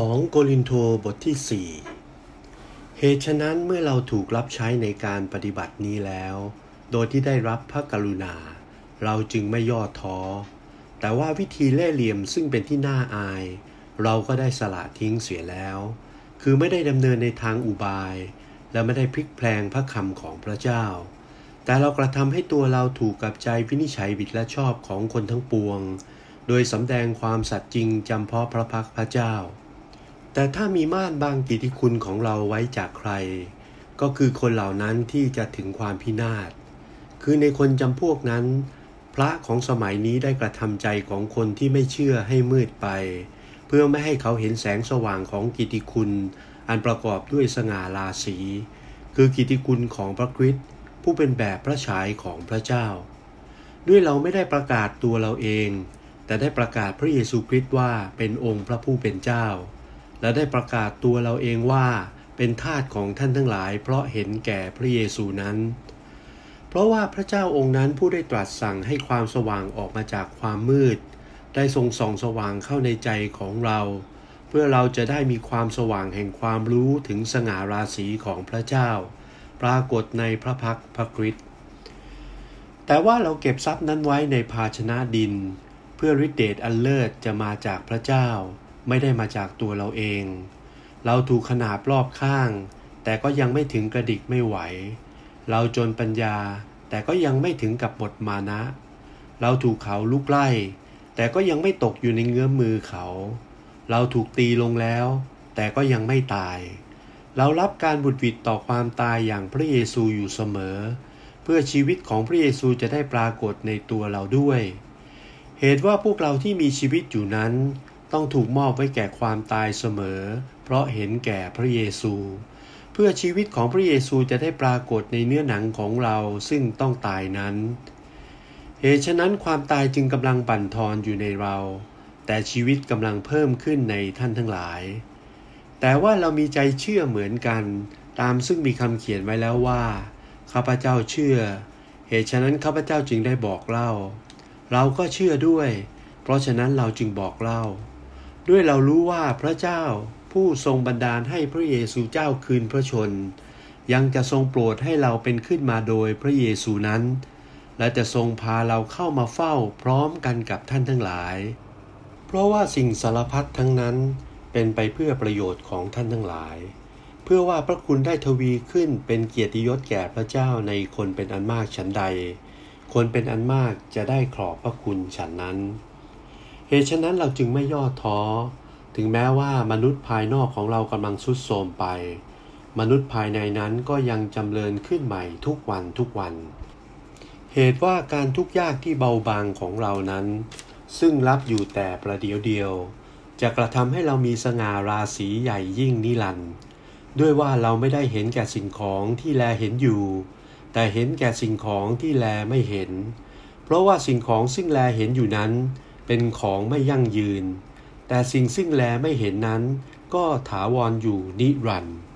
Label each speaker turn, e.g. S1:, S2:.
S1: 2 โกรินโทบทที่ 4 เหตุฉะนั้นเมื่อเราถูกรับใช้ในการปฏิบัตินี้แล้ว โดยที่ได้รับพระกรุณา เราจึงไม่ย่อท้อ แต่ว่าวิธีเล่เหลี่ยมซึ่งเป็นที่น่าอาย เราก็ได้สละทิ้งเสียแล้ว คือไม่ได้ดำเนินในทางอุบาย และไม่ได้พลิกแพลงพระคำของพระเจ้า แต่เรากระทำให้ตัวเราถูกกับใจวินิจฉัยบิดและชอบของคนทั้งปวง โดยสำแดงความสัตย์จริงจำเพาะพระพักพระเจ้า แต่ถ้ามีม่านบางกิติคุณของเราไว้จากใคร ก็คือคนเหล่านั้นที่จะถึงความพินาศ คือในคนจำพวกนั้น พระของสมัยนี้ได้กระทำใจของคนที่ไม่เชื่อให้มืดไป เพื่อไม่ให้เขาเห็นแสงสว่างของกิติคุณ อันประกอบด้วยสง่าราศี คือกิติคุณของพระคริสต์ผู้เป็นแบบพระฉายของพระเจ้า ด้วยเราไม่ได้ประกาศตัวเราเอง แต่ได้ประกาศพระเยซูคริสต์ว่าเป็นองค์พระผู้เป็นเจ้า และได้ประกาศตัวเราเองว่าเป็นทาสของท่านทั้งหลาย เพราะเห็นแก่พระเยซูนั้น เพราะว่าพระเจ้าองค์นั้นผู้ได้ตรัสสั่งให้ความสว่างออกมาจากความมืด ได้ทรงส่องสว่างเข้าในใจของเรา เพื่อเราจะได้มีความสว่างแห่งความรู้ถึงสง่าราศีของพระเจ้า ปรากฏในพระพักพระคริสต์แต่ว่าเราเก็บทรัพย์นั้นไว้ในภาชนะดิน เพื่อฤทธิเดชอันเลิศจะมาจากพระเจ้า ไม่ได้มาจากตัวเราเอง เราถูกขนาบรอบข้าง แต่ก็ยังไม่ถึงกระดิกไม่ไหว เราจนปัญญา แต่ก็ยังไม่ถึงกับหมดมานะ เราถูกเขาลุกไล่ แต่ก็ยังไม่ตกอยู่ในเงื้อมมือเขา เราถูกตีลงแล้ว แต่ก็ยังไม่ตาย เรารับการบุดวิดต่อความตายอย่างพระเยซูอยู่เสมอ เพื่อชีวิตของพระเยซูจะได้ปรากฏในตัวเราด้วย เหตุว่าพวกเราที่มีชีวิตอยู่นั้น ต้องถูกมอบไว้แก่ความตายเสมอ เพราะเห็นแก่พระเยซู เพื่อชีวิตของพระเยซูจะได้ปรากฏในเนื้อหนังของเราซึ่งต้องตายนั้น เหตุฉะนั้นความตายจึงกำลังบั่นทอนอยู่ในเรา แต่ชีวิตกำลังเพิ่มขึ้นในท่านทั้งหลาย แต่ว่าเรามีใจเชื่อเหมือนกัน ตามซึ่งมีคำเขียนไว้แล้วว่า ข้าพเจ้าเชื่อ เหตุฉะนั้นข้าพเจ้าจึงได้บอกเล่า เราก็เชื่อด้วย เพราะฉะนั้นเราจึงบอกเล่า ด้วยเรารู้ว่าพระเจ้าผู้ทรงบันดาลให้พระเยซูเจ้าคืนพระชน ยังจะทรงโปรดให้เราเป็นขึ้นมาโดยพระเยซูนั้น และจะทรงพาเราเข้ามาเฝ้าพร้อมกันกับท่านทั้งหลาย เพราะว่าสิ่งสารพัดทั้งนั้นเป็นไปเพื่อประโยชน์ของท่านทั้งหลาย เพื่อว่าพระคุณได้ทวีขึ้นเป็นเกียรติยศแก่พระเจ้าในคนเป็นอันมากฉันใด คนเป็นอันมากจะได้ขอบพระคุณฉันนั้น เหตุฉะนั้นเราจึงไม่ย่อท้อ ถึงแม้ว่ามนุษย์ภายนอกของเรากำลังทรุดโทรมไป มนุษย์ภายในนั้นก็ยังจำเริญขึ้นใหม่ทุกวันทุกวัน เหตุว่าการทุกข์ยากที่เบาบางของเรานั้น ซึ่งรับอยู่แต่ประเดียวเดียว จะกระทำให้เรามีสง่าราศีใหญ่ยิ่งนิรันดร์ด้วยว่าเราไม่ได้เห็นแก่สิ่งของที่แลเห็นอยู่ แต่เห็นแก่สิ่งของที่แลไม่เห็น เพราะว่าสิ่งของซึ่งแลเห็นอยู่นั้น เป็นของไม่ยั่งยืน แต่สิ่งซึ่งแลไม่เห็นนั้น ก็ถาวรออยู่นิรันดร์